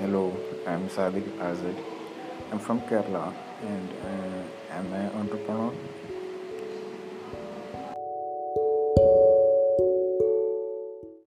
Hello, I'm Sadiq Azad. I'm from Kerala and uh, I'm an entrepreneur